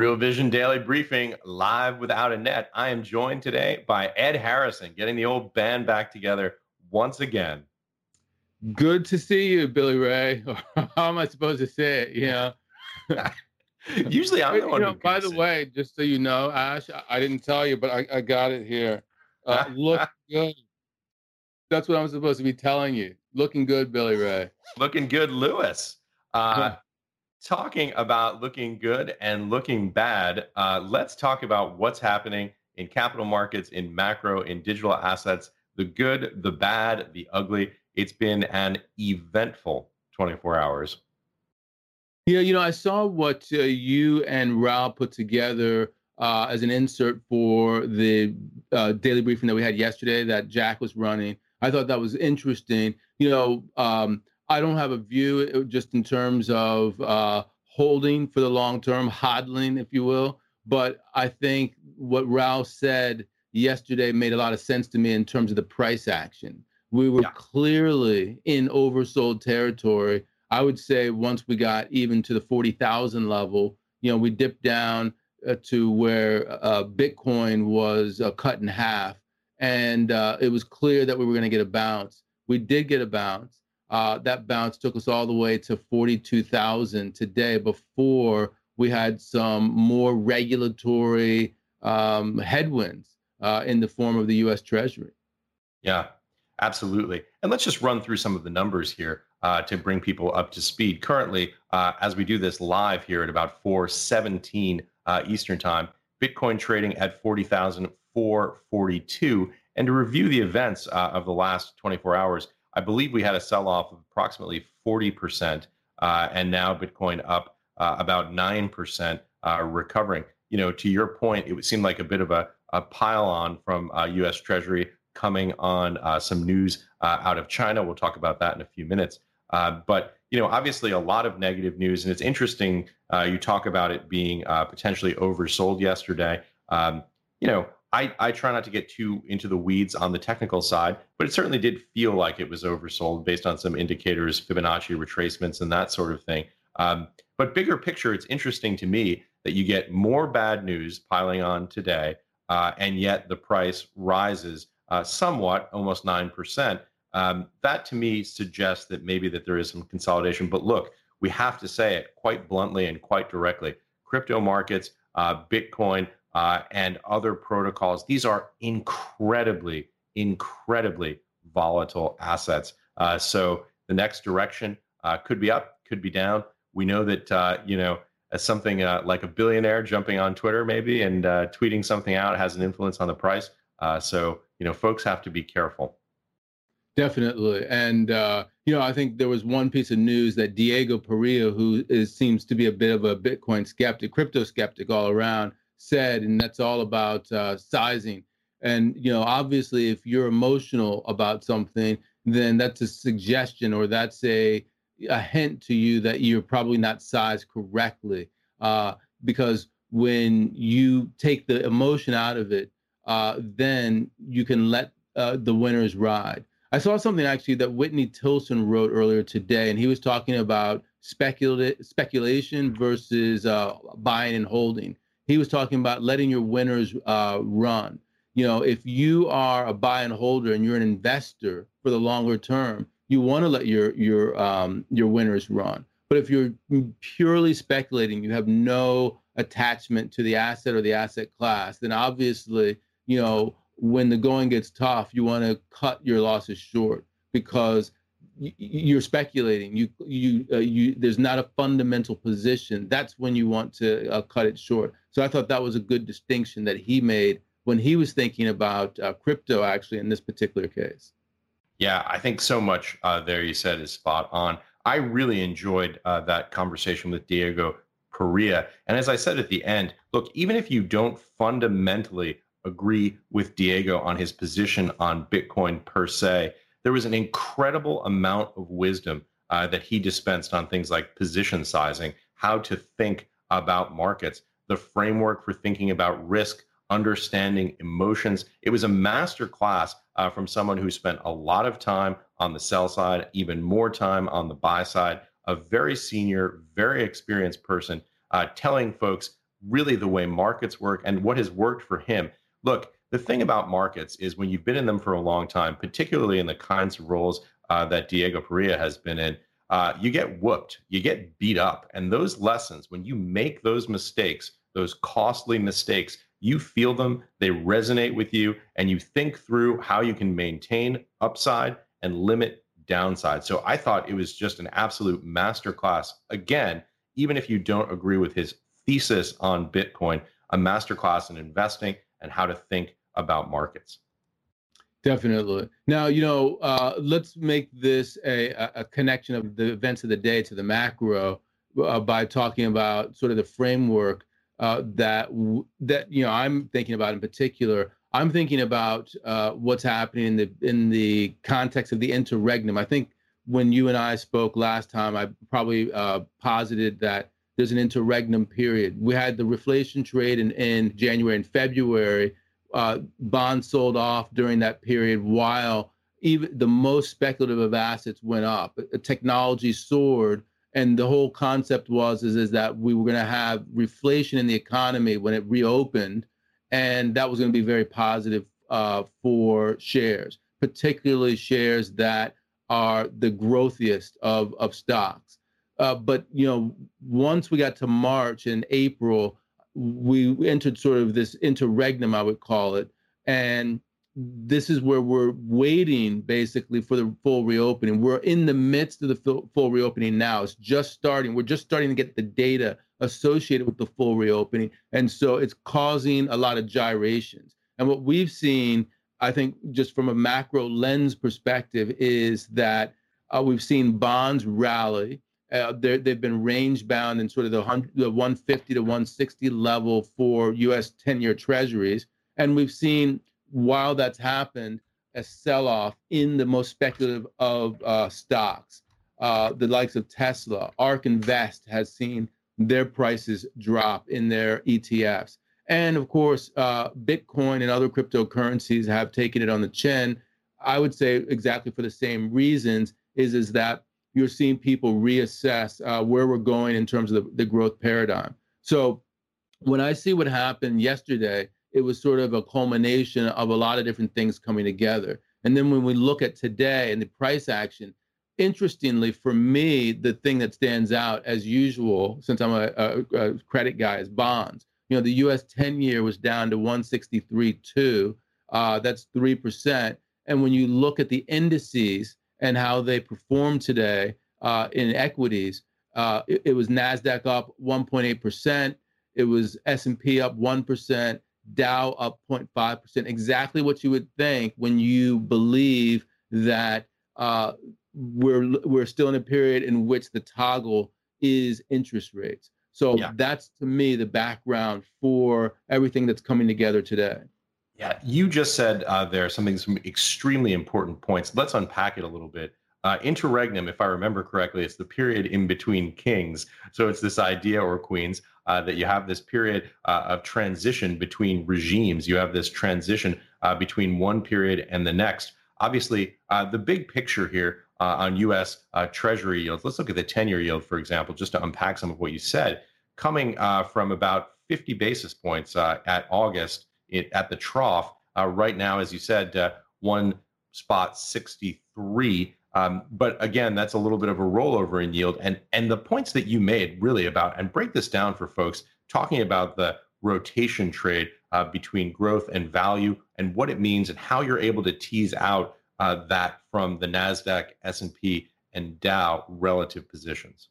Real Vision Daily Briefing live without a net. I am joined today by Ed Harrison, getting the old band back together once again. Good to see you, Billy Ray. How am I supposed to say it? You know. Usually, I'm the one. You know, by the way, just so you know, Ash, I didn't tell you, but I, I got it here. Uh, look good. That's what I'm supposed to be telling you. Looking good, Billy Ray. Looking good, Lewis. Uh, talking about looking good and looking bad, uh, let's talk about what's happening in capital markets, in macro, in digital assets, the good, the bad, the ugly. It's been an eventful 24 hours. Yeah, you know, I saw what uh, you and Raoul put together uh, as an insert for the uh, daily briefing that we had yesterday that Jack was running. I thought that was interesting. You know, um, I don't have a view uh, just in terms of uh, holding for the long term, hodling, if you will. But I think what Raoul said yesterday made a lot of sense to me in terms of the price action. We were yeah. clearly in oversold territory. I would say once we got even to the 40,000 level, you know, we dipped down uh, to where uh, Bitcoin was uh, cut in half. And uh, it was clear that we were going to get a bounce. We did get a bounce. Uh, that bounce took us all the way to 42,000 today before we had some more regulatory um, headwinds uh, in the form of the US Treasury. Yeah, absolutely. And let's just run through some of the numbers here uh, to bring people up to speed. Currently, uh, as we do this live here at about 417 uh, Eastern Time, Bitcoin trading at 40,442. And to review the events uh, of the last 24 hours, I believe we had a sell off of approximately 40%, uh, and now Bitcoin up uh, about 9%, uh, recovering. You know, to your point, it would seem like a bit of a, a pile on from US uh, Treasury coming on uh, some news uh, out of China. We'll talk about that in a few minutes. but, you know, obviously a lot of negative news, and it's interesting you talk about it being potentially oversold yesterday. Um, you know, I, I try not to get too into the weeds on the technical side, but it certainly did feel like it was oversold based on some indicators, Fibonacci retracements, and that sort of thing. Um, but bigger picture, it's interesting to me that you get more bad news piling on today, uh, and yet the price rises uh, somewhat, almost nine percent. Um, that to me suggests that maybe that there is some consolidation. But look, we have to say it quite bluntly and quite directly: crypto markets, uh, Bitcoin uh, and other protocols. These are incredibly, incredibly volatile assets. Uh, so the next direction uh, could be up, could be down. We know that uh, you know as something uh, like a billionaire jumping on Twitter maybe and uh, tweeting something out has an influence on the price. so you know, folks have to be careful. Definitely, and you know, I think there was one piece of news that Diego Parrilla, who is, seems to be a bit of a Bitcoin skeptic, crypto skeptic all around, said, and that's all about uh, sizing. And you know, obviously, if you're emotional about something, then that's a suggestion or that's a a hint to you that you're probably not sized correctly. Uh, because when you take the emotion out of it, uh, then you can let uh, the winners ride. I saw something actually that Whitney Tilson wrote earlier today, and he was talking about specula- speculation versus uh, buying and holding he was talking about letting your winners uh, run. You know, if you are a buy and holder and you're an investor for the longer term, you want to let your your um, your winners run. But if you're purely speculating, you have no attachment to the asset or the asset class, then obviously, you know, when the going gets tough, you want to cut your losses short because you're speculating. You you uh, you. There's not a fundamental position. That's when you want to uh, cut it short. So I thought that was a good distinction that he made when he was thinking about uh, crypto. Actually, in this particular case. Yeah, I think so much uh, there you said is spot on. I really enjoyed uh, that conversation with Diego Parrilla. And as I said at the end, look, even if you don't fundamentally agree with Diego on his position on Bitcoin per se, there was an incredible amount of wisdom uh, that he dispensed on things like position sizing, how to think about markets, the framework for thinking about risk, understanding emotions. It was a master class uh, from someone who spent a lot of time on the sell side, even more time on the buy side, a very senior, very experienced person uh, telling folks really the way markets work and what has worked for him. Look, the thing about markets is when you've been in them for a long time, particularly in the kinds of roles uh, that Diego Parrilla has been in, uh, you get whooped, you get beat up. And those lessons, when you make those mistakes, those costly mistakes, you feel them, they resonate with you, and you think through how you can maintain upside and limit downside. So I thought it was just an absolute masterclass. Again, even if you don't agree with his thesis on Bitcoin, a masterclass in investing and how to think about markets. Definitely. Now, you know, uh, let's make this a, a connection of the events of the day to the macro uh, by talking about sort of the framework uh, that that you know I'm thinking about in particular. I'm thinking about uh, what's happening in the in the context of the interregnum. I think when you and I spoke last time, I probably uh, posited that there's an interregnum period. We had the reflation trade in, in January and February. Uh, bonds sold off during that period while even the most speculative of assets went up. Technology soared, and the whole concept was is, is that we were going to have reflation in the economy when it reopened, and that was going to be very positive uh, for shares, particularly shares that are the growthiest of of stocks. Uh, but you know, once we got to March and April, we entered sort of this interregnum, I would call it, and this is where we're waiting basically for the full reopening. We're in the midst of the full, reopening now. It's just starting. We're just starting to get the data associated with the full reopening, and so it's causing a lot of gyrations. And what we've seen, I think, just from a macro lens perspective, is that uh, we've seen bonds rally uh, they've been range bound in sort of the, the 150 to 160 level for U.S. 10-year Treasuries, and we've seen while that's happened a sell-off in the most speculative of uh, stocks. Uh, the likes of Tesla, ARK Invest has seen their prices drop in their ETFs, and of course, uh, Bitcoin and other cryptocurrencies have taken it on the chin. I would say exactly for the same reasons. Is is that you're seeing people reassess uh, where we're going in terms of the, the growth paradigm. So when I see what happened yesterday, it was sort of a culmination of a lot of different things coming together. And then when we look at today and the price action, interestingly for me, the thing that stands out as usual, since I'm a, a, a credit guy, is bonds. You know, the U.S. 10-year was down to 163.2. Uh, that's three percent. And when you look at the indices, and how they performed today uh, in equities. Uh, it, it, was Nasdaq up 1.8 percent. It was S&P up one percent. Dow up 0.5 percent. Exactly what you would think when you believe that uh, we're we're still in a period in which the toggle is interest rates. So yeah. that's to me the background for everything that's coming together today. Yeah, you just said uh, there something some extremely important points. Let's unpack it a little bit. Uh, interregnum, if I remember correctly, it's the period in between kings. So it's this idea, or queens, uh, that you have this period uh, of transition between regimes. You have this transition uh, between one period and the next. Obviously, uh, the big picture here uh, on U.S. Treasury yields. Let's look at the 10-year yield, for example, just to unpack some of what you said. Coming from about 50 basis points at August it, at the trough. Right now, as you said, one spot 63. Um, but again, that's a little bit of a rollover in yield. And and the points that you made really about and break this down for folks, talking about the rotation trade uh, between growth and value and what it means and how you're able to tease out uh, that from the Nasdaq, S&P, and Dow relative positions.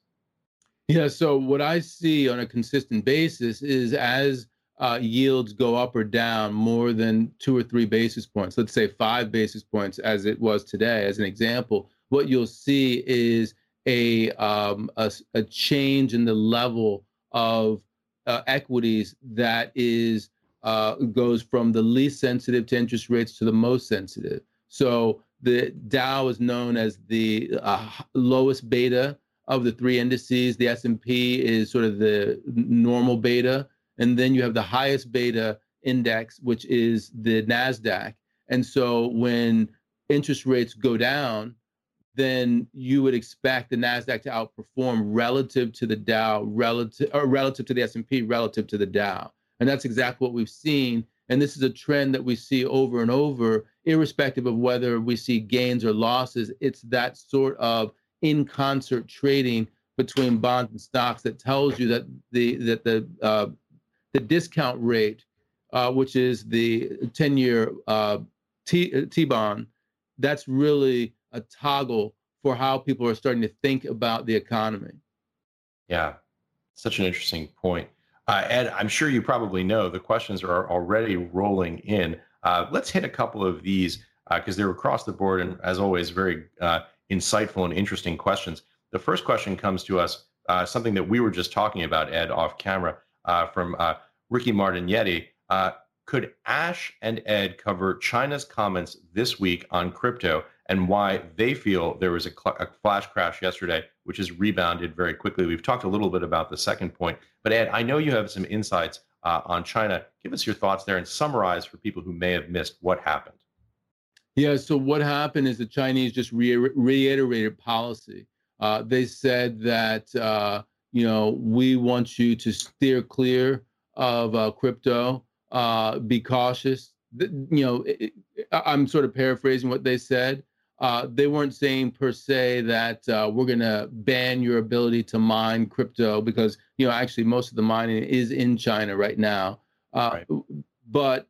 Yeah. So what I see on a consistent basis is as uh, yields go up or down more than two or three basis points, let's say five basis points, as it was today, as an example, what you'll see is a um, a, a, change in the level of uh, equities that is uh, goes from the least sensitive to interest rates to the most sensitive. So the Dow is known as the uh, lowest beta of the three indices. The S&P is sort of the normal beta, and then you have the highest beta index, which is the Nasdaq. And so when interest rates go down, then you would expect the Nasdaq to outperform relative to the Dow, relative or relative to the S&P, relative to the Dow. And that's exactly what we've seen. And this is a trend that we see over and over, irrespective of whether we see gains or losses. It's that sort of in concert trading between bonds and stocks that tells you that the that the uh, the discount rate, uh, which is the 10-year uh, T T bond, that's really a toggle for how people are starting to think about the economy. Yeah, such an interesting point. Uh, Ed, I'm sure you probably know the questions are already rolling in. Uh, let's hit a couple of these because uh, they're across the board and, as always, very uh, insightful and interesting questions. The first question comes to us, uh, something that we were just talking about, Ed, off camera, uh, from Ricky Martignetti. could Ash and Ed cover China's comments this week on crypto and why they feel there was a, cl- a, flash crash yesterday, which has rebounded very quickly. We've talked a little bit about the second point, but Ed, I know you have some insights uh, on China. Give us your thoughts there and summarize for people who may have missed what happened. Yeah, so what happened is the Chinese just re- reiterated policy. Uh, they said that uh, you know we want you to steer clear of uh, crypto, uh, be cautious. you know, it, I'm sort of paraphrasing what they said uh, they weren't saying per se that uh, we're going to ban your ability to mine crypto because you know actually most of the mining is in China right now. Uh, right. But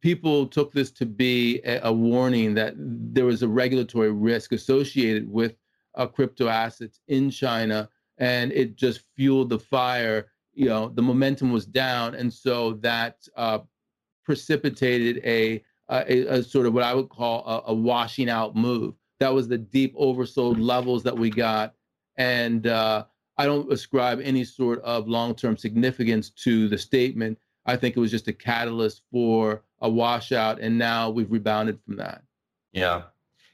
people took this to be a, a, warning that there was a regulatory risk associated with uh, crypto assets in China, and it just fueled the fire. You know, the momentum was down, and so that uh, precipitated a a, a, sort of what I would call a, a, washing out move. That was the deep oversold levels that we got, and uh, I don't ascribe any sort of long-term significance to the statement. I think it was just a catalyst for a washout, and now we've rebounded from that. Yeah,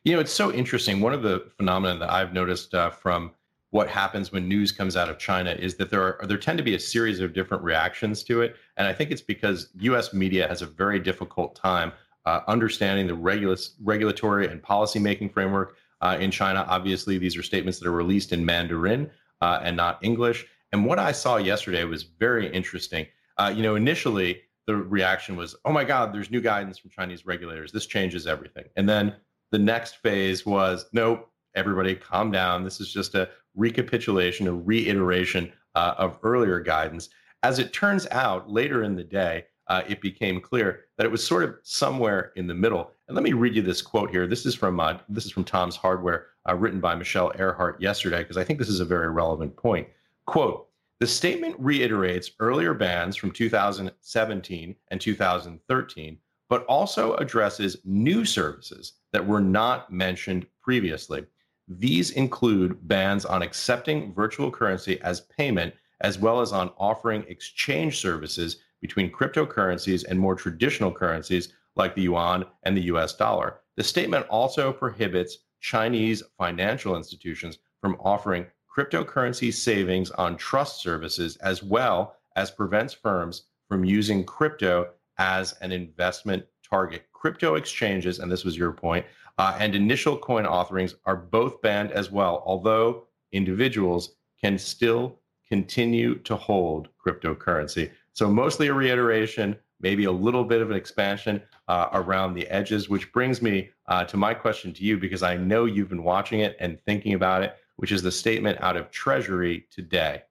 you know, it's so interesting. One of the phenomena that I've noticed uh, from what happens when news comes out of China is that there are there tend to be a series of different reactions to it, and I think it's because U.S. media has a very difficult time uh, understanding the regulus, regulatory and policymaking framework uh, in China. Obviously, these are statements that are released in Mandarin uh, and not English. And what I saw yesterday was very interesting. Uh, you know, initially the reaction was, "Oh my God, there's new guidance from Chinese regulators. This changes everything." And then the next phase was, "Nope, everybody, calm down. This is just a recapitulation, a reiteration uh, of earlier guidance." As it turns out, later in the day, uh, it became clear that it was sort of somewhere in the middle. And let me read you this quote here. This is from uh, this is from Tom's Hardware, uh, written by Michelle Ehrhardt yesterday, because I think this is a very relevant point. Quote: The statement reiterates earlier bans from 2017 and 2013, but also addresses new services that were not mentioned previously. These include bans on accepting virtual currency as payment, as well as on offering exchange services between cryptocurrencies and more traditional currencies like the yuan and the US dollar. The statement also prohibits Chinese financial institutions from offering cryptocurrency savings on trust services, as well as prevents firms from using crypto as an investment target. Crypto exchanges, and this was your point, uh, and initial coin offerings are both banned as well, although individuals can still continue to hold cryptocurrency. So mostly a reiteration, maybe a little bit of an expansion uh, around the edges, which brings me uh, to my question to you because I know you've been watching it and thinking about it, which is the statement out of Treasury today.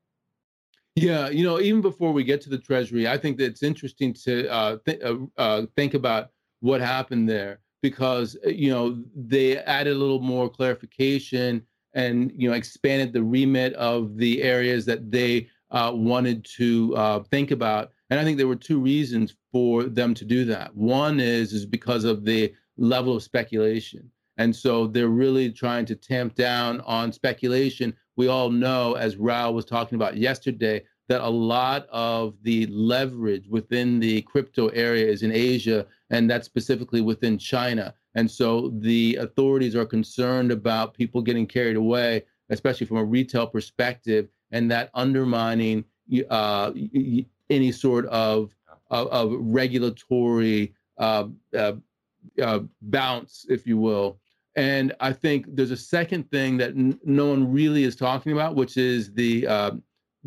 Yeah, you know, even before we get to the Treasury, I think that it's interesting to uh, th- uh, uh, think about what happened there because uh, you know they added a little more clarification and you know expanded the remit of the areas that they uh, wanted to uh, think about. And I think there were two reasons for them to do that. One is is because of the level of speculation. And so they're really trying to tamp down on speculation. We all know, as Raoul was talking about yesterday, that a lot of the leverage within the crypto area is in Asia, and that's specifically within China. And so the authorities are concerned about people getting carried away, especially from a retail perspective, and that undermining uh, any sort of, of, of regulatory uh, uh, uh, bounce, if you will. And I think there's a second thing that n- no one really is talking about, which is the uh,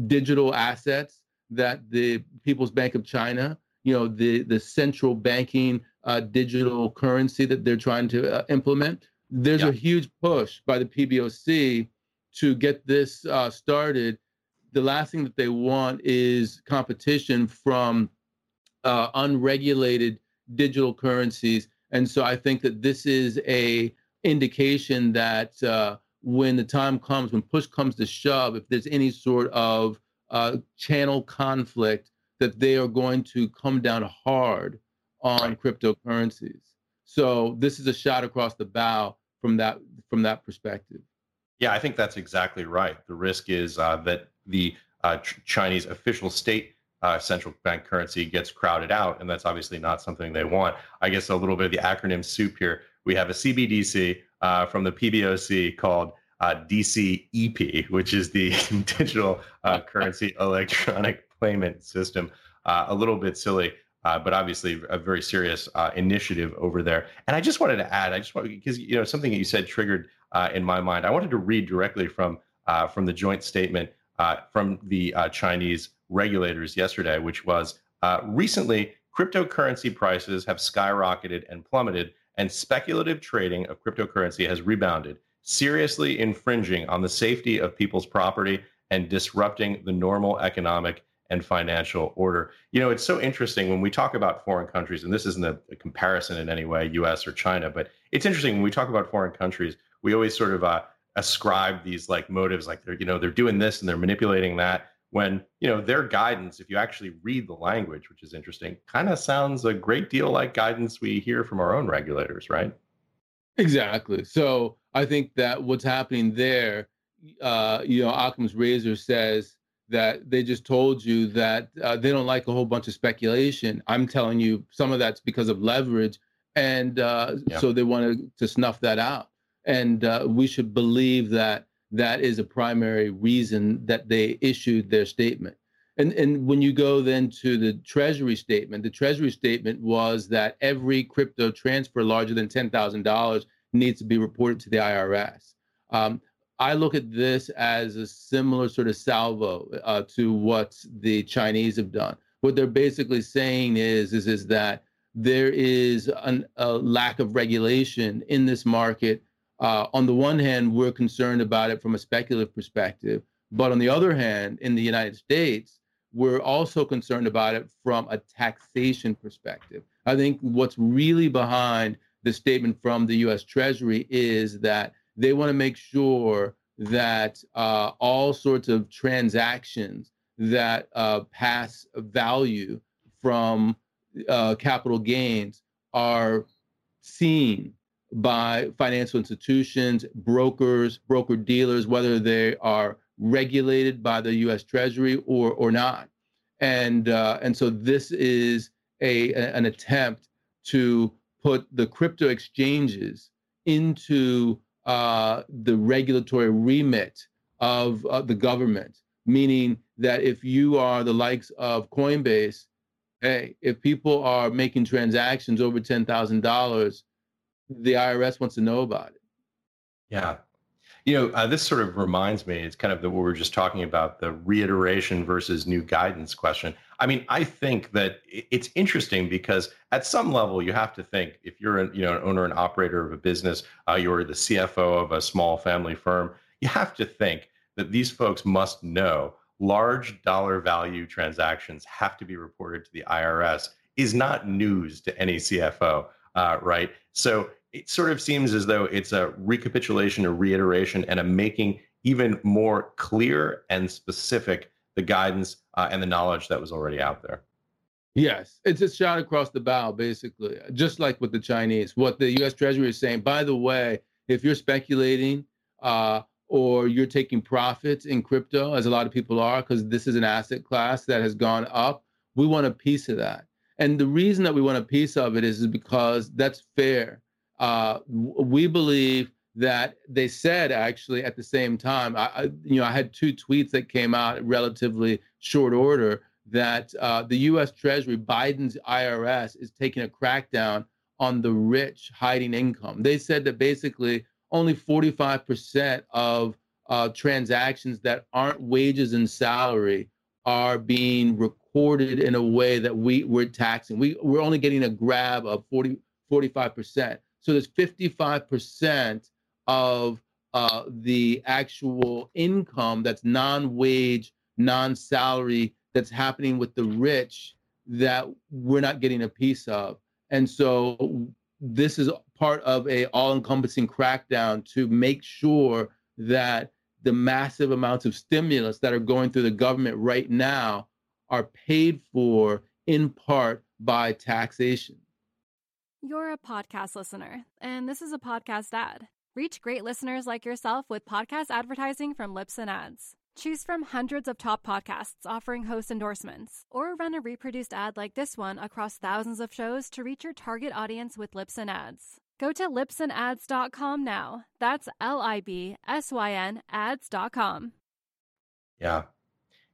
digital assets that the People's Bank of China, you know, the the central banking uh, digital currency that they're trying to uh, implement. There's yeah. a huge push by the PBOC to get this uh, started. The last thing that they want is competition from uh, unregulated digital currencies, and so I think that this is a indication that uh, when the time comes, when push comes to shove, if there's any sort of uh, channel conflict, that they are going to come down hard on right. cryptocurrencies. So this is a shot across the bow from that from that perspective. Yeah, I think that's exactly right. The risk is uh, that the uh, ch- Chinese official state uh, central bank currency gets crowded out, and that's obviously not something they want. I guess a little bit of the acronym soup here. We have a CBDC uh, from the PBOC called uh, DCEP, which is the digital uh, currency electronic payment system. Uh, a little bit silly, uh, but obviously a very serious uh, initiative over there. And I just wanted to add, I just want because you know something that you said triggered uh, in my mind. I wanted to read directly from from the joint statement from the Chinese regulators yesterday, which was recently cryptocurrency prices have skyrocketed and plummeted, and speculative trading of cryptocurrency has rebounded seriously infringing on the safety of people's property and disrupting the normal economic and financial order. You know, it's so interesting when we talk about foreign countries, and this isn't a, a comparison in any way, US or China, but it's interesting when we talk about foreign countries, we always sort of uh, ascribe these like motives, like they're, you know, they're doing this and they're manipulating that. When, you know, their guidance, if you actually read the language, which is interesting, kind of sounds a great deal like guidance we hear from our own regulators, right? Exactly. So I think that what's happening there, uh, you know, Occam's razor says that they just told you that uh, they don't like a whole bunch of speculation. I'm telling you, some of that's because of leverage, and uh, yeah. so they wanted to snuff that out. And uh, we should believe that that is a primary reason that they issued their statement. And, and when you go then to the Treasury statement, the Treasury statement was that every crypto transfer larger than $10,000 needs to be reported to the IRS. Um, I look at this as a similar sort of salvo uh, to what the Chinese have done. What they're basically saying is, is, is that there is an, a lack of regulation in this market. Uh, on the one hand, we're concerned about it from a speculative perspective. But on the other hand, in the United States, we're also concerned about it from a taxation perspective. I think what's really behind the statement from the US Treasury is that they want to make sure that uh, all sorts of transactions that uh, pass value from uh, capital gains are seen by financial institutions, brokers, broker dealers, whether they are regulated by the U.S. Treasury or or not. And uh, and so this is a, a an attempt to put the crypto exchanges into uh, the regulatory remit of uh, the government, meaning that if you are the likes of Coinbase, hey, if people are making transactions over $10,000, the IRS wants to know about it. Yeah, you know, uh, this sort of reminds me, it's kind of the, what we were just talking about, the reiteration versus new guidance question. I mean, I think that it's interesting because at some level you have to think if you're a, you know, an owner and operator of a business, uh, you're the CFO of a small family firm, you have to think that these folks must know large dollar value transactions have to be reported to the IRS is not news to any CFO, uh, right? So it sort of seems as though it's a recapitulation, a reiteration, and a making even more clear and specific the guidance uh, and the knowledge that was already out there. Yes, it's a shot across the bow, basically, just like with the Chinese. What the U.S. Treasury is saying, by the way, if you're speculating uh, or you're taking profits in crypto, as a lot of people are, because this is an asset class that has gone up, we want a piece of that. And the reason that we want a piece of it is, is because that's fair. Uh, we believe that they said actually at the same time. I, I, you know, I had two tweets that came out relatively short order that uh, the U.S. Treasury, Biden's IRS, is taking a crackdown on the rich hiding income. They said that basically only 45% of uh, transactions that aren't wages and salary are being recorded in a way that we, we're taxing. We, we're only getting a grab of 40, 45%. So there's 55% of uh, the actual income that's non wage, non salary that's happening with the rich that we're not getting a piece of. And so this is part of a all-encompassing crackdown to make sure that the massive amounts of stimulus that are going through the government right now are paid for in part by taxation. You're a podcast listener, and this is a podcast ad. Reach great listeners like yourself with podcast advertising from Libsyn Ads. Choose from hundreds of top podcasts offering host endorsements, or run a reproduced ad like this one across thousands of shows to reach your target audience with Libsyn Ads. Go to libsynads.com now. That's L I B S Y N ads.com. Yeah.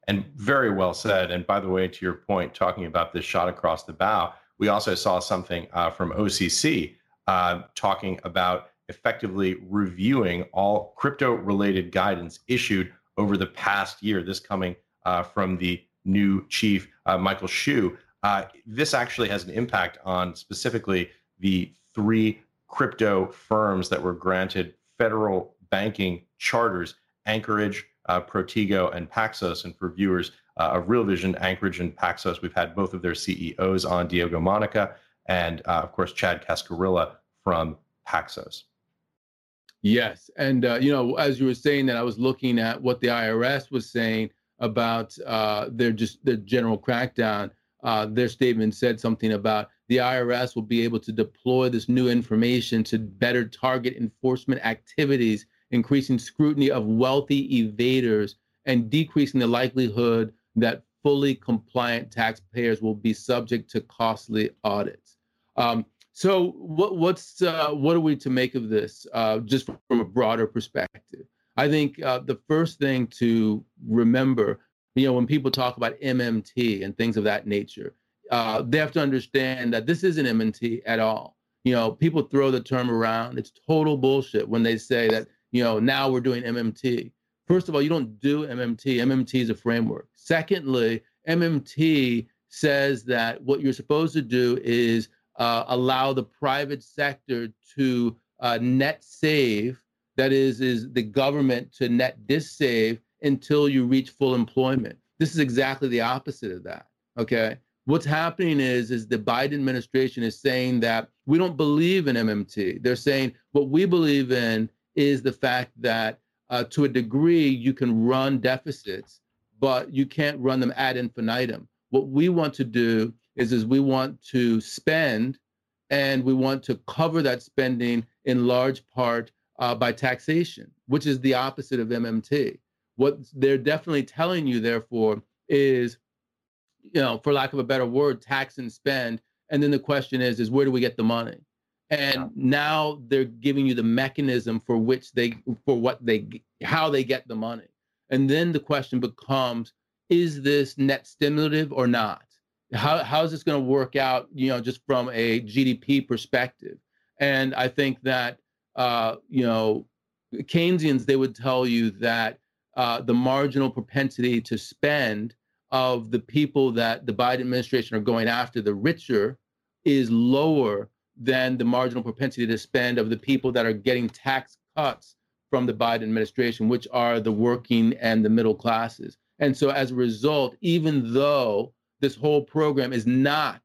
And very well said. And by the way, to your point, talking about this shot across the bow, we also saw something uh, from OCC uh, talking about effectively reviewing all crypto related guidance issued over the past year, this coming uh, from the new chief, uh, Michael Hsu. Uh, this actually has an impact on specifically the three crypto firms that were granted federal banking charters Anchorage, uh, Protego, and Paxos. And for viewers uh, of Real Vision, Anchorage and Paxos, we've had both of their CEOs on, Diego Monica, and uh, of course, Chad Cascarilla from Paxos. Yes, and uh, you know, as you were saying that, I was looking at what the IRS was saying about uh, their just their general crackdown. Uh, their statement said something about the IRS will be able to deploy this new information to better target enforcement activities, increasing scrutiny of wealthy evaders, and decreasing the likelihood that fully compliant taxpayers will be subject to costly audits. Um, so what what's uh, what are we to make of this? Uh, just from a broader perspective, I think uh, the first thing to remember, you know, when people talk about MMT and things of that nature, uh, they have to understand that this isn't MMT at all. You know, people throw the term around. It's total bullshit when they say that you know now we're doing MMT. First of all, you don't do MMT. MMT is a framework. Secondly, MMT says that what you're supposed to do is uh, allow the private sector to uh, net save, that is, is the government to net dissave until you reach full employment. This is exactly the opposite of that. Okay. What's happening is, is the Biden administration is saying that we don't believe in MMT. They're saying what we believe in is the fact that uh, to a degree you can run deficits, but you can't run them ad infinitum. What we want to do is is we want to spend and we want to cover that spending in large part uh, by taxation, which is the opposite of MMT. What they're definitely telling you, therefore, is, you know, for lack of a better word, tax and spend. And then the question is, is where do we get the money? And yeah. now they're giving you the mechanism for which they, for what they, how they get the money. And then the question becomes, is this net stimulative or not? how how is this going to work out you know just from a gdp perspective and i think that uh, you know keynesians they would tell you that uh, the marginal propensity to spend of the people that the biden administration are going after the richer is lower than the marginal propensity to spend of the people that are getting tax cuts from the biden administration which are the working and the middle classes and so as a result even though this whole program is not,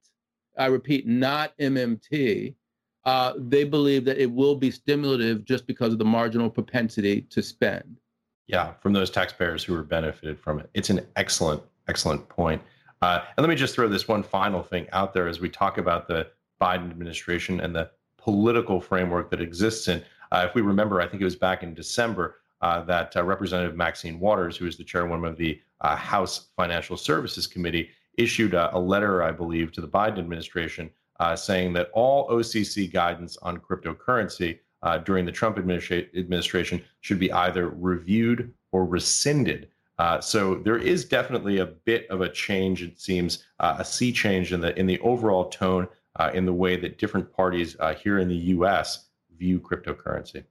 I repeat, not MMT, uh, they believe that it will be stimulative just because of the marginal propensity to spend. Yeah, from those taxpayers who are benefited from it. It's an excellent, excellent point. Uh, and let me just throw this one final thing out there as we talk about the Biden administration and the political framework that exists in. Uh, if we remember, I think it was back in December uh, that uh, Representative Maxine Waters, who is the chairwoman of the uh, House Financial Services Committee, issued a, a, letter, I believe, to the Biden administration uh, saying that all OCC guidance on cryptocurrency uh, during the Trump administra- administration should be either reviewed or rescinded. Uh, so there is definitely a bit of a change. It seems uh, a sea change in the in the overall tone uh, in the way that different parties uh, here in the U.S. view cryptocurrency.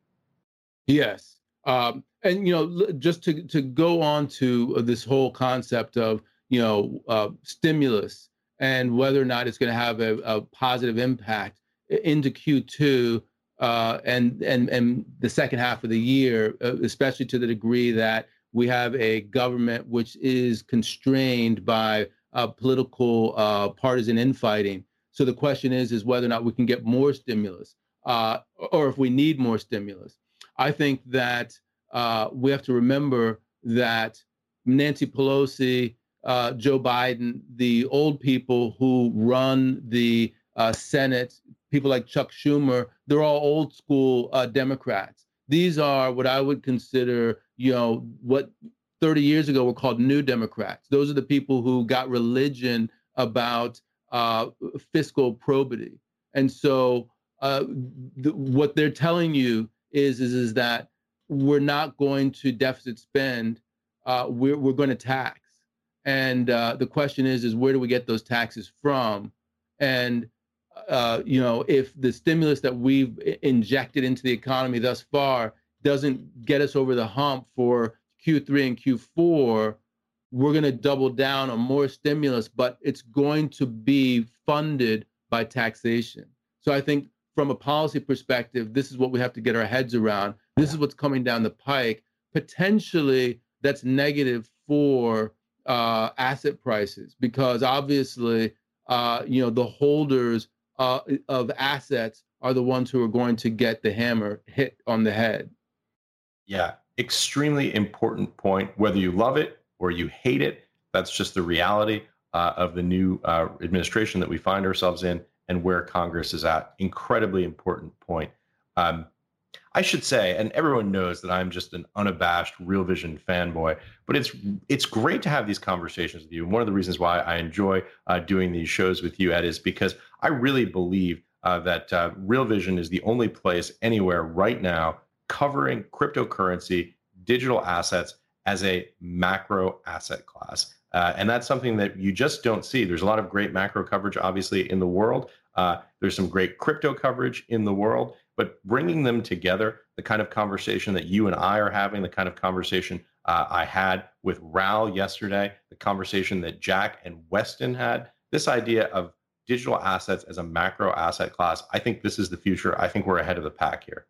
Yes, um, and you know, just to to go on to this whole concept of you know uh, stimulus and whether or not it's going to have a, a, positive impact into Q2 uh, and and and the second half of the year, uh, especially to the degree that we have a government which is constrained by uh, political uh, partisan infighting. So the question is is whether or not we can get more stimulus, uh, or if we need more stimulus. I think that uh, we have to remember that Nancy Pelosi, Joe Biden, the old people who run the Senate, people like Chuck Schumer, they're all old school uh, Democrats. These are what I would consider, you know, what 30 years ago were called New Democrats. Those are the people who got religion about uh, fiscal probity. And so, uh, th- what they're telling you is, is is that we're not going to deficit spend. Uh, we're we're going to tax. And uh, the question is, is where do we get those taxes from? And uh, you know, if the stimulus that we've injected into the economy thus far doesn't get us over the hump for Q3 and Q4, we're going to double down on more stimulus, but it's going to be funded by taxation. So I think from a policy perspective, this is what we have to get our heads around. This is what's coming down the pike. Potentially, that's negative for uh, asset prices because obviously, uh, you know, the holders uh, of assets are the ones who are going to get the hammer hit on the head. Yeah, extremely important point. Whether you love it or you hate it, that's just the reality uh, of the new uh, administration that we find ourselves in and where Congress is at. Incredibly important point. Um, I should say, and everyone knows that I'm just an unabashed Real Vision fanboy, but it's it's great to have these conversations with you. And one of the reasons why I enjoy uh, doing these shows with you, Ed, is because I really believe uh, that uh, Real Vision is the only place anywhere right now covering cryptocurrency, digital assets as a macro asset class. Uh, and that's something that you just don't see. There's a lot of great macro coverage, obviously, in the world. Uh, there's some great crypto coverage in the world but bringing them together, the kind of conversation that you and I are having, the kind of conversation uh, I had with Raoul yesterday, the conversation that Jack and Weston had, this idea of digital assets as a macro asset class, I think this is the future. I think we're ahead of the pack here.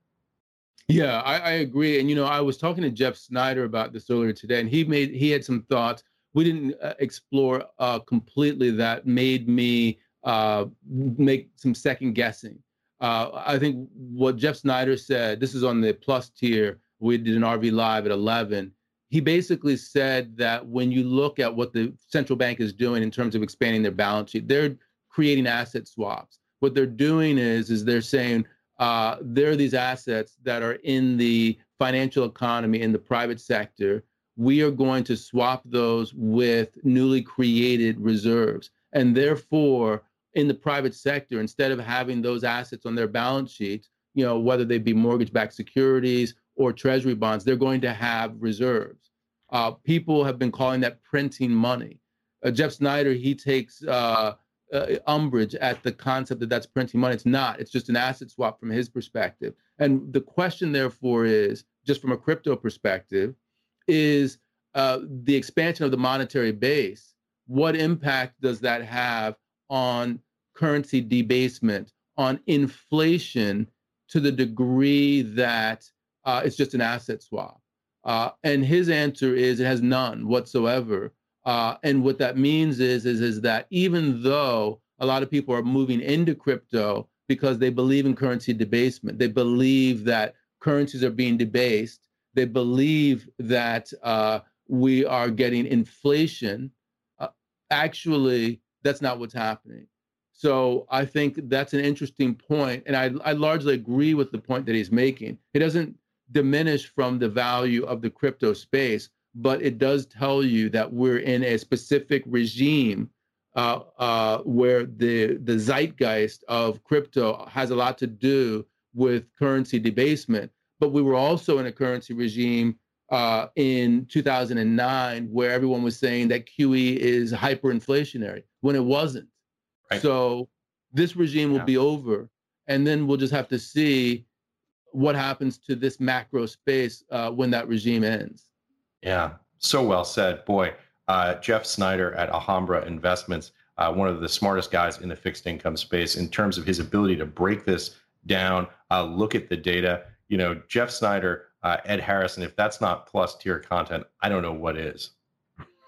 Yeah, I, I agree. And you know, I was talking to Jeff Snyder about this earlier today, and he made he had some thoughts we didn't uh, explore uh, completely that made me uh, make some second guessing uh, I think what Jeff Snyder said, this is on the plus tier, we did an RV Live at 11. He basically said that when you look at what the central bank is doing in terms of expanding their balance sheet, they're creating asset swaps. What they're doing is, is they're saying uh, there are these assets that are in the financial economy in the private sector. We are going to swap those with newly created reserves. And therefore, in the private sector instead of having those assets on their balance sheets you know whether they be mortgage-backed securities or treasury bonds they're going to have reserves uh, people have been calling that printing money uh, jeff Snyder, he takes uh, uh umbrage at the concept that that's printing money it's not it's just an asset swap from his perspective and the question therefore is just from a crypto perspective is uh, the expansion of the monetary base what impact does that have on currency debasement, on inflation to the degree that uh, it's just an asset swap? Uh, and his answer is it has none whatsoever. Uh, and what that means is, is, is that even though a lot of people are moving into crypto because they believe in currency debasement, they believe that currencies are being debased, they believe that uh, we are getting inflation actually, that's not what's happening. So I think that's an interesting point, and I, I largely agree with the point that he's making. It doesn't diminish from the value of the crypto space, but it does tell you that we're in a specific regime uh, uh, where the the zeitgeist of crypto has a lot to do with currency debasement. But we were also in a currency regime uh, in 2009 where everyone was saying that QE is hyperinflationary when it wasn't. Right. So this regime will yeah. be over, and then we'll just have to see what happens to this macro space uh, when that regime ends. Yeah, so well said. Boy, uh, Jeff Snider at Alhambra Investments, uh, one of the smartest guys in the fixed income space in terms of his ability to break this down, uh, look at the data. You know, Jeff Snider, uh, Ed Harrison, if that's not plus tier content, I don't know what is.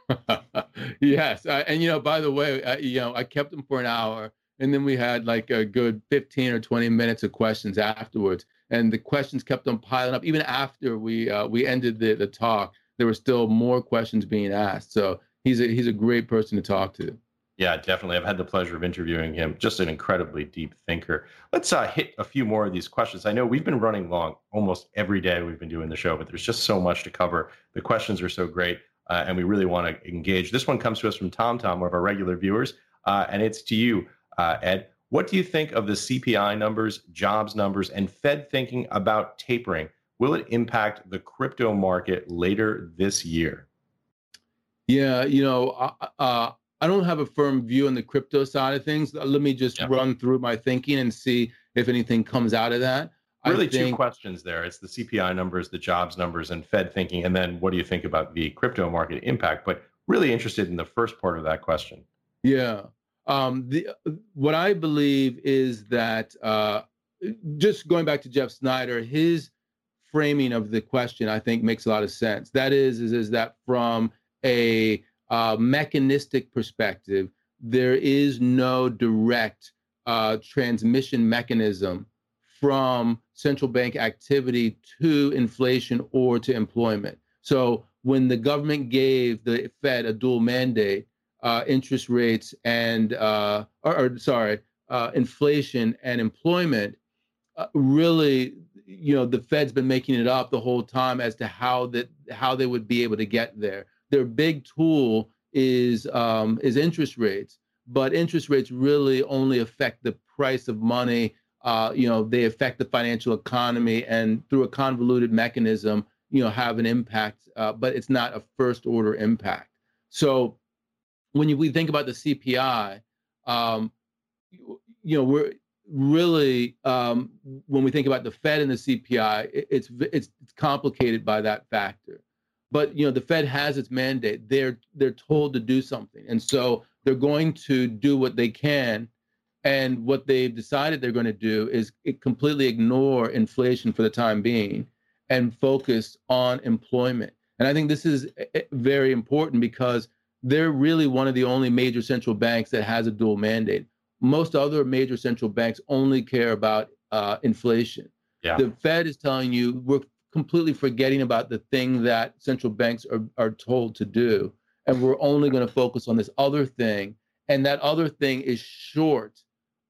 yes. Uh, and, you know, by the way, you know, I kept him for an hour and then we had like a good 15 or 20 minutes of questions afterwards and the questions kept on piling up even after we uh, we ended the, the talk there were still more questions being asked. So he's a he's a great person to talk to. Yeah definitely. I've had the pleasure of interviewing him. Just an incredibly deep thinker. Let's uh, hit a few more of these questions. I know we've been running long almost every day we've been doing the show but there's just so much to cover. The questions are so great uh, and we really want to engage. This one comes to us from tom tom one of our regular viewers uh, and it's to you uh, ed. What do you think of the CPI numbers, jobs numbers, and Fed thinking about tapering? Will it impact the crypto market later this year? Yeah, you know, uh, I don't have a firm view on the crypto side of things. Let me just yeah. run through my thinking and see if anything comes out of that. Really, think, two questions there. It's the CPI numbers, the jobs numbers, and Fed thinking, and then what do you think about the crypto market impact? But really interested in the first part of that question. Yeah. Um, the what I believe is that uh, just going back to Jeff Snider, his framing of the question I think makes a lot of sense. That is, is, is that from a uh, mechanistic perspective, there is no direct uh, transmission mechanism from central bank activity to inflation or to employment. So when the government gave the Fed a dual mandate, uh, interest rates and uh, or, or, sorry, uh, inflation and employment, uh, really, you know, the Fed's been making it up the whole time as to how that how they would be able to get there. Their big tool is um, is interest rates, but interest rates really only affect the price of money. Uh, you know, they affect the financial economy, and through a convoluted mechanism, you know, have an impact. Uh, but it's not a first order impact. So when you, we think about the CPI, um, you, you, know, we're really um, when we think about the Fed and the CPI, it, it's it's complicated by that factor. But you know, the Fed has its mandate. They're they're told to do something, and so they're going to do what they can. And what they've decided they're going to do is completely ignore inflation for the time being and focus on employment. And I think this is eh, eh, very important because they're really one of the only major central banks that has a dual mandate. Most other major central banks only care about uh, inflation. Yeah. The Fed is telling you we're completely forgetting about the thing that central banks are, are told to do. And we're only going to focus on this other thing. And that other thing is short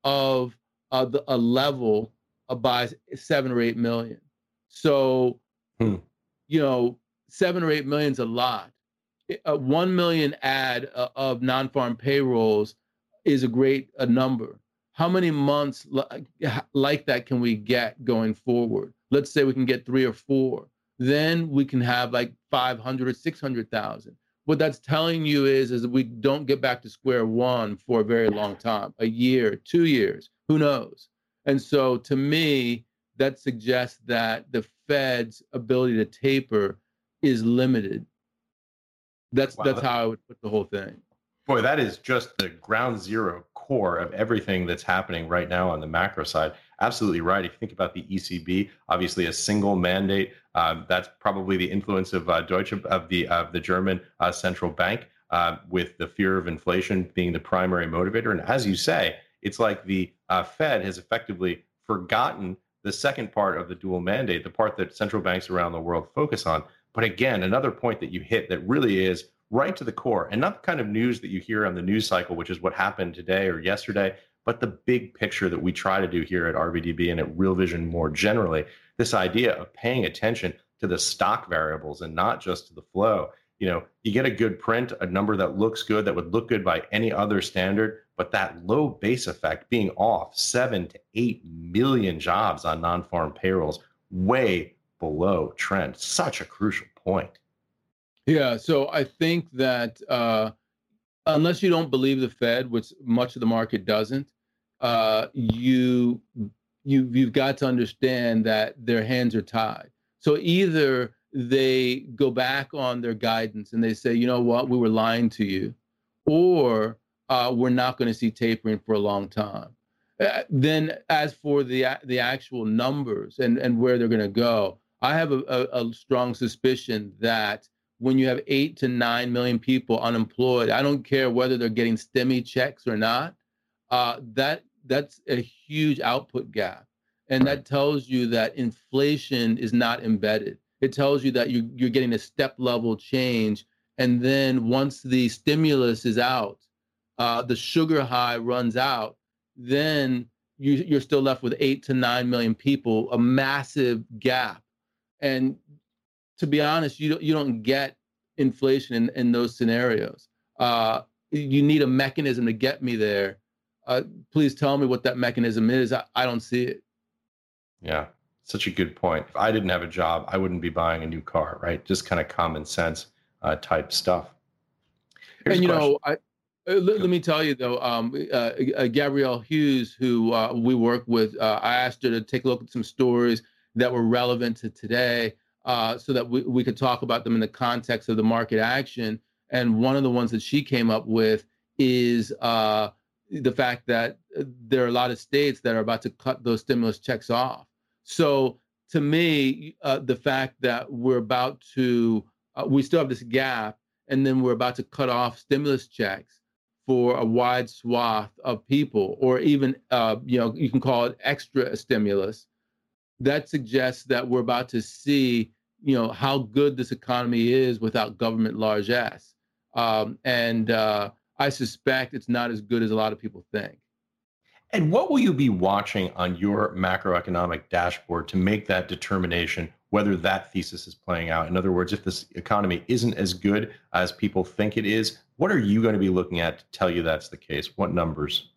of uh, the, a level by seven or eight million. So, hmm. you know, seven or eight million is a lot a 1 million add uh, of non-farm payrolls is a great a number. How many months like that can we get going forward? Let's say we can get three or four. Then we can have like 500 or 600000 what that's telling you is is that we don't get back to square one for a very long time. A year two years who knows? And so to me that suggests that the fed's ability to taper is limited. That's wow. that's how I would put the whole thing. Boy, that is just the ground zero core of everything that's happening right now on the macro side. Absolutely right. If you think about the ECB, obviously a single mandate. Um, that's probably the influence of uh, Deutsche of the of the German uh, central bank, uh, with the fear of inflation being the primary motivator. And as you say, it's like the uh, Fed has effectively forgotten the second part of the dual mandate, the part that central banks around the world focus on, but again, another point that you hit that really is right to the core, and not the kind of news that you hear on the news cycle, which is what happened today or yesterday, but the big picture that we try to do here at RVDB and at Real Vision more generally. This idea of paying attention to the stock variables and not just to the flow. You know, you get a good print, a number that looks good, that would look good by any other standard, but that low base effect being off seven to eight million jobs on non farm payrolls, way below trend. Such a crucial point. Yeah. So I think that uh, unless you don't believe the Fed, which much of the market doesn't, uh, you you you've got to understand that their hands are tied. So either they go back on their guidance and they say, you know what, we were lying to you, or uh, we're not going to see tapering for a long time. Uh, then, as for the the actual numbers and and where they're going to go, I have a, a, a strong suspicion that when you have eight to nine million people unemployed, I don't care whether they're getting stimmy checks or not. Uh, that that's a huge output gap. And that tells you that inflation is not embedded. It tells you that you, you're getting a step level change. And then once the stimulus is out, uh, the sugar high runs out, then you, you're still left with eight to nine million people, a massive gap. And to be honest, you don't, you don't get inflation in, in those scenarios. Uh, you need a mechanism to get me there. Uh, please tell me what that mechanism is. I, I don't see it. Yeah, such a good point. If I didn't have a job, I wouldn't be buying a new car, right? Just kind of common sense uh, type stuff. Here's and you know, I, uh, let, let, me tell you though, um, uh, uh, Gabrielle Hughes, who uh, we work with, uh, I asked her to take a look at some stories that were relevant to today, so that we, we could talk about them in the context of the market action. And one of the ones that she came up with is the fact that there are a lot of states that are about to cut those stimulus checks off. So to me, uh, the fact that we're about to, uh, we still have this gap, and then we're about to cut off stimulus checks for a wide swath of people, or even, uh, you know, you can call it extra stimulus. That suggests that we're about to see, you know, how good this economy is without government largesse. Um, and uh, I suspect it's not as good as a lot of people think. And what will you be watching on your macroeconomic dashboard to make that determination whether that thesis is playing out? In other words, if this economy isn't as good as people think it is, what are you going to be looking at to tell you that's the case? What numbers?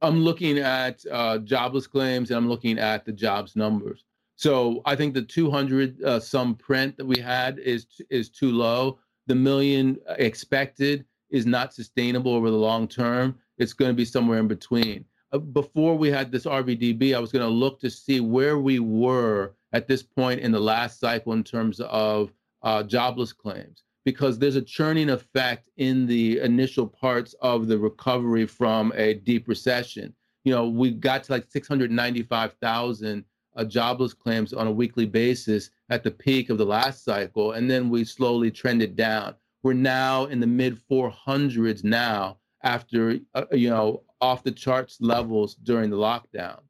I'm looking at uh, jobless claims and I'm looking at the jobs numbers. So I think the 200 uh, some print that we had is is too low. The million expected is not sustainable over the long term. It's going to be somewhere in between. Uh, before we had this RVDB, I was going to look to see where we were at this point in the last cycle in terms of uh, jobless claims, because there's a churning effect in the initial parts of the recovery from a deep recession. You know, we got to like 695,000 uh, jobless claims on a weekly basis at the peak of the last cycle, and then we slowly trended down. We're now in the mid 400s now after, uh, you know, off the charts levels during the lockdown.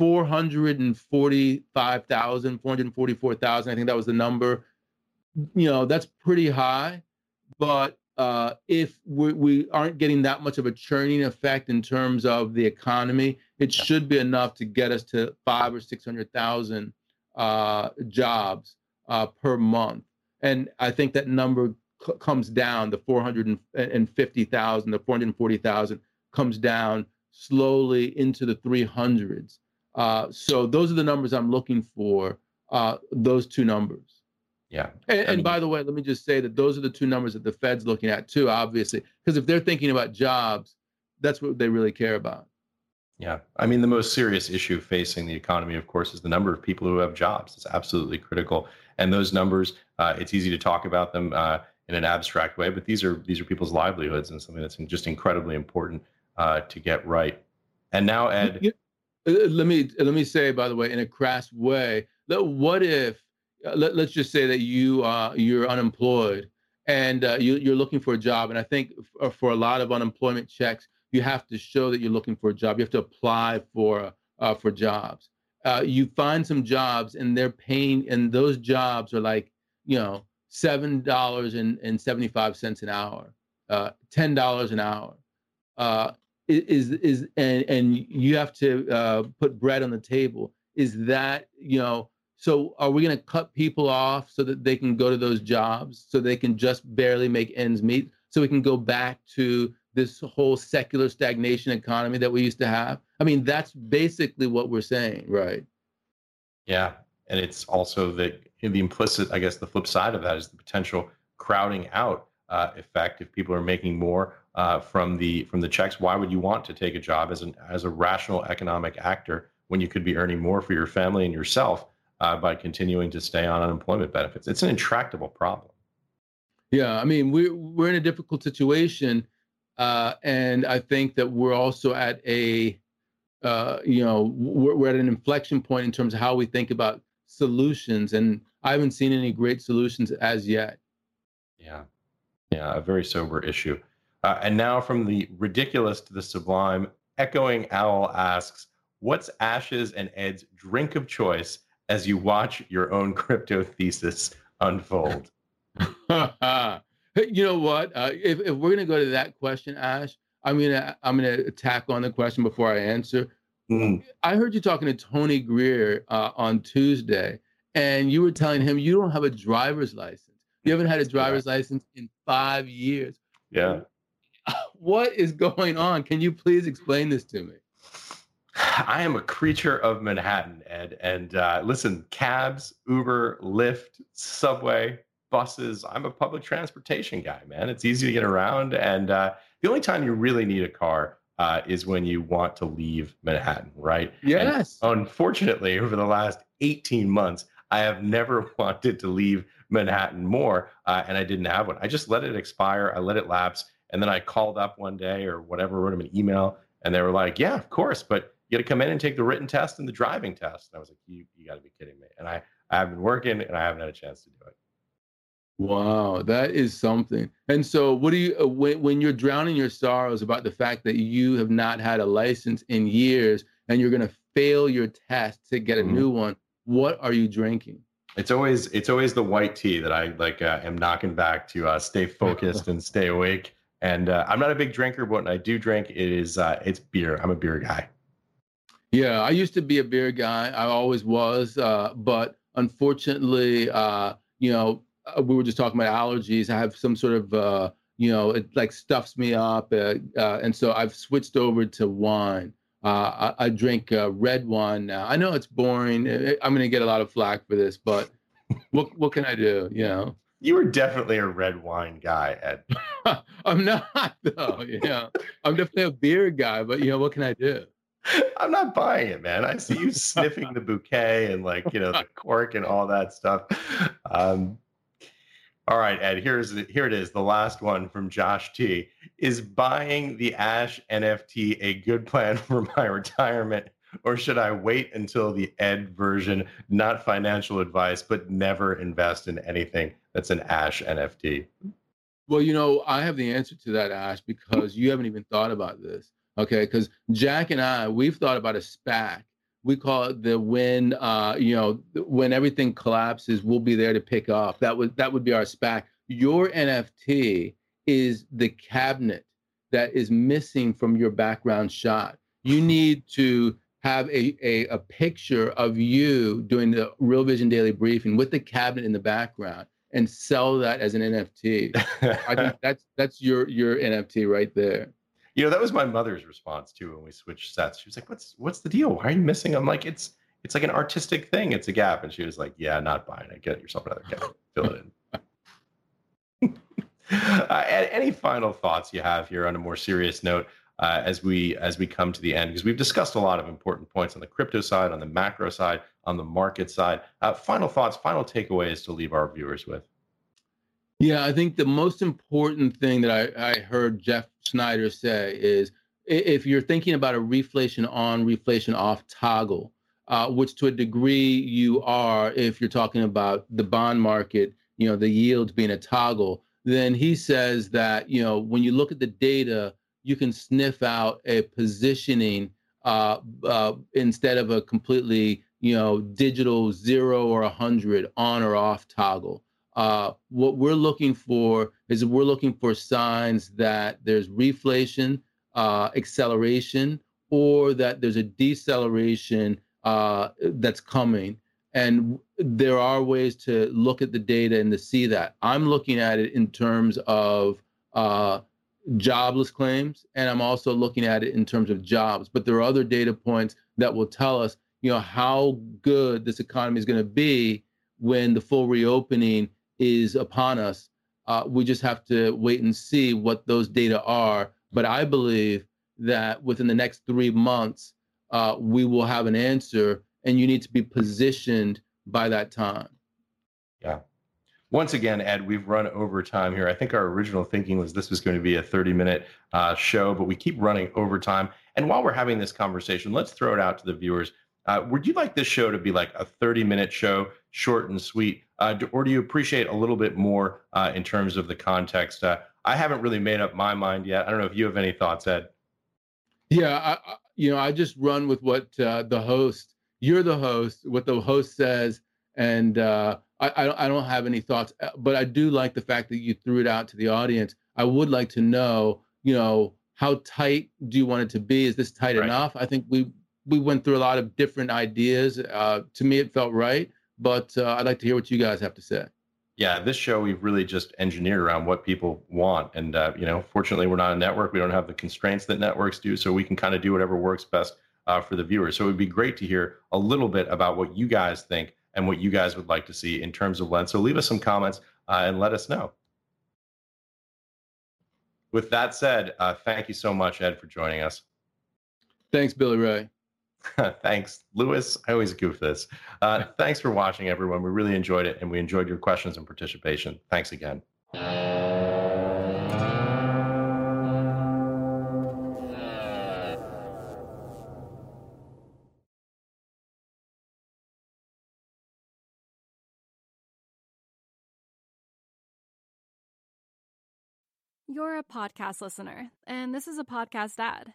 445,000, 444,000, I think that was the number. You know, that's pretty high. But uh, if we, we, aren't getting that much of a churning effect in terms of the economy, it should be enough to get us to five or 600,000 uh, jobs uh, per month. And I think that number c- comes down, the 450,000, the 440,000 comes down slowly into the 300s. Uh, so those are the numbers I'm looking for, uh, those two numbers. Yeah. And, and, by the way, let me just say that those are the two numbers that the Fed's looking at too, obviously, because if they're thinking about jobs, that's what they really care about. Yeah. I mean, the most serious issue facing the economy, of course, is the number of people who have jobs. It's absolutely critical. And those numbers, uh, it's easy to talk about them uh, in an abstract way, but these are these are people's livelihoods and something that's just incredibly important uh, to get right. And now, Ed, uh, let me let me say, by the way, in a crass way, that what if let, us just say that you uh, you're unemployed and uh, you, you're looking for a job, and I think for, for a lot of unemployment checks, you have to show that you're looking for a job. You have to apply for uh, for jobs. Uh, you find some jobs, and they're paying, and those jobs are like you know seven dollars and seventy five cents an hour, uh, ten dollars an hour. Uh, is is and and you have to uh, put bread on the table. Is that you know? So are we going to cut people off so that they can go to those jobs so they can just barely make ends meet? So we can go back to this whole secular stagnation economy that we used to have. I mean, that's basically what we're saying, right? Yeah, and it's also the the implicit, I guess, the flip side of that is the potential crowding out uh, effect. If people are making more uh, from the from the checks, why would you want to take a job as an as a rational economic actor when you could be earning more for your family and yourself uh, by continuing to stay on unemployment benefits? It's an intractable problem. Yeah, I mean, we're we're in a difficult situation, uh, and I think that we're also at a, uh, you know, we're, we're at an inflection point in terms of how we think about solutions, and I haven't seen any great solutions as yet. Yeah, yeah, a very sober issue. Uh, and now from the ridiculous to the sublime, Echoing Owl asks, What's Ash's and Ed's drink of choice as you watch your own crypto thesis unfold? you know what? Uh, if, if we're gonna go to that question, Ash, I'm gonna I'm gonna attack on the question before I answer. Mm. I heard you talking to Tony Greer uh, on Tuesday, and you were telling him you don't have a driver's license. You haven't had a driver's yeah. license in five years. Yeah what is going on? Can you please explain this to me? I am a creature of Manhattan, Ed. And uh, listen, cabs, Uber, Lyft, subway, buses. I'm a public transportation guy, man. It's easy to get around. And uh, the only time you really need a car uh, is when you want to leave Manhattan, right? Yes. And unfortunately, over the last 18 months, I have never wanted to leave Manhattan more, uh, and I didn't have one. I just let it expire. I let it lapse. And then I called up one day or whatever, wrote them an email, and they were like, "Yeah, of course, but you got to come in and take the written test and the driving test." And I was like, "You, you got to be kidding me!" And I, I have been working, and I haven't had a chance to do it. Wow, that is something. And so, what do you uh, when when you're drowning your sorrows about the fact that you have not had a license in years and you're going to fail your test to get a mm-hmm. new one? What are you drinking? It's always it's always the white tea that I like uh, am knocking back to uh, stay focused and stay awake. And uh, I'm not a big drinker, but when I do drink, it is uh, it's beer. I'm a beer guy. Yeah, I used to be a beer guy. I always was, uh, but unfortunately, uh, you know, uh, we were just talking about allergies. I have some sort of, uh, you know, it like stuffs me up, and so I've switched over to wine. I, I, drink red wine now. I know it's boring. I'm going to get a lot of flack for this, but what what can I do? You know. You were definitely a red wine guy, Ed. I'm not though. Yeah, I'm definitely a beer guy, but you know what can I do? I'm not buying it, man. I see you sniffing the bouquet and like you know the cork and all that stuff. Um, all right, Ed. Here's here it is. The last one from Josh T. Is buying the Ash NFT a good plan for my retirement? or should I wait until the Ed version? Not financial advice, but never invest in anything that's an Ash NFT. Well, you know, I have the answer to that, Ash, because you haven't even thought about this. Okay, because Jack and I, we've thought about a SPAC. We call it the when, uh, you know, when everything collapses, we'll be there to pick up. That would that would be our SPAC. Your NFT is the cabinet that is missing from your background shot. You need to have a, a, a picture of you doing the Real Vision Daily Briefing with the cabinet in the background and sell that as an NFT. I think that's that's your your NFT right there. You know, that was my mother's response too when we switched sets. She was like, "What's what's the deal? Why are you missing?" I'm like, "It's it's like an artistic thing. It's a gap." And she was like, "Yeah, not buying it. Get yourself another gap. Fill it in." uh, any final thoughts you have here on a more serious note uh, as we as we come to the end because we've discussed a lot of important points on the crypto side, on the macro side, on the market side. Uh, final thoughts, final takeaways to leave our viewers with. Yeah, I think the most important thing that I, I heard Jeff Snider say is if you're thinking about a reflation on, reflation off toggle, uh, which to a degree you are if you're talking about the bond market, you know, the yields being a toggle, then he says that, you know, when you look at the data, you can sniff out a positioning uh, uh, instead of a completely you know digital zero or a hundred on or off toggle. Uh, what we're looking for is we're looking for signs that there's reflation, uh, acceleration, or that there's a deceleration uh, that's coming. And there are ways to look at the data and to see that. I'm looking at it in terms of uh, jobless claims, and I'm also looking at it in terms of jobs. But there are other data points that will tell us, you know, how good this economy is going to be when the full reopening is upon us. Uh, we just have to wait and see what those data are. But I believe that within the next three months, uh, we will have an answer, and you need to be positioned by that time. Yeah. Once again, Ed, we've run over time here. I think our original thinking was this was going to be a 30 minute uh, show, but we keep running over time. And while we're having this conversation, let's throw it out to the viewers. Uh, would you like this show to be like a 30 minute show, short and sweet? Uh, or do you appreciate a little bit more uh, in terms of the context? Uh, I haven't really made up my mind yet. I don't know if you have any thoughts, Ed. Yeah, I, you know, I just run with what uh, the host. You're the host. What the host says, and uh, I, I don't have any thoughts. Uh, but I do like the fact that you threw it out to the audience. I would like to know, you know, how tight do you want it to be? Is this tight right. enough? I think we we went through a lot of different ideas. Uh, to me, it felt right. But uh, I'd like to hear what you guys have to say yeah, this show we've really just engineered around what people want, and uh, you know, fortunately, we're not a network. We don't have the constraints that networks do, so we can kind of do whatever works best uh, for the viewers. So it would be great to hear a little bit about what you guys think and what you guys would like to see in terms of lens. So leave us some comments uh, and let us know. With that said, uh, thank you so much, Ed, for joining us. Thanks, Billy Ray. thanks, Lewis. I always goof this. Uh, thanks for watching, everyone. We really enjoyed it, and we enjoyed your questions and participation. Thanks again. You're a podcast listener, and this is a podcast ad.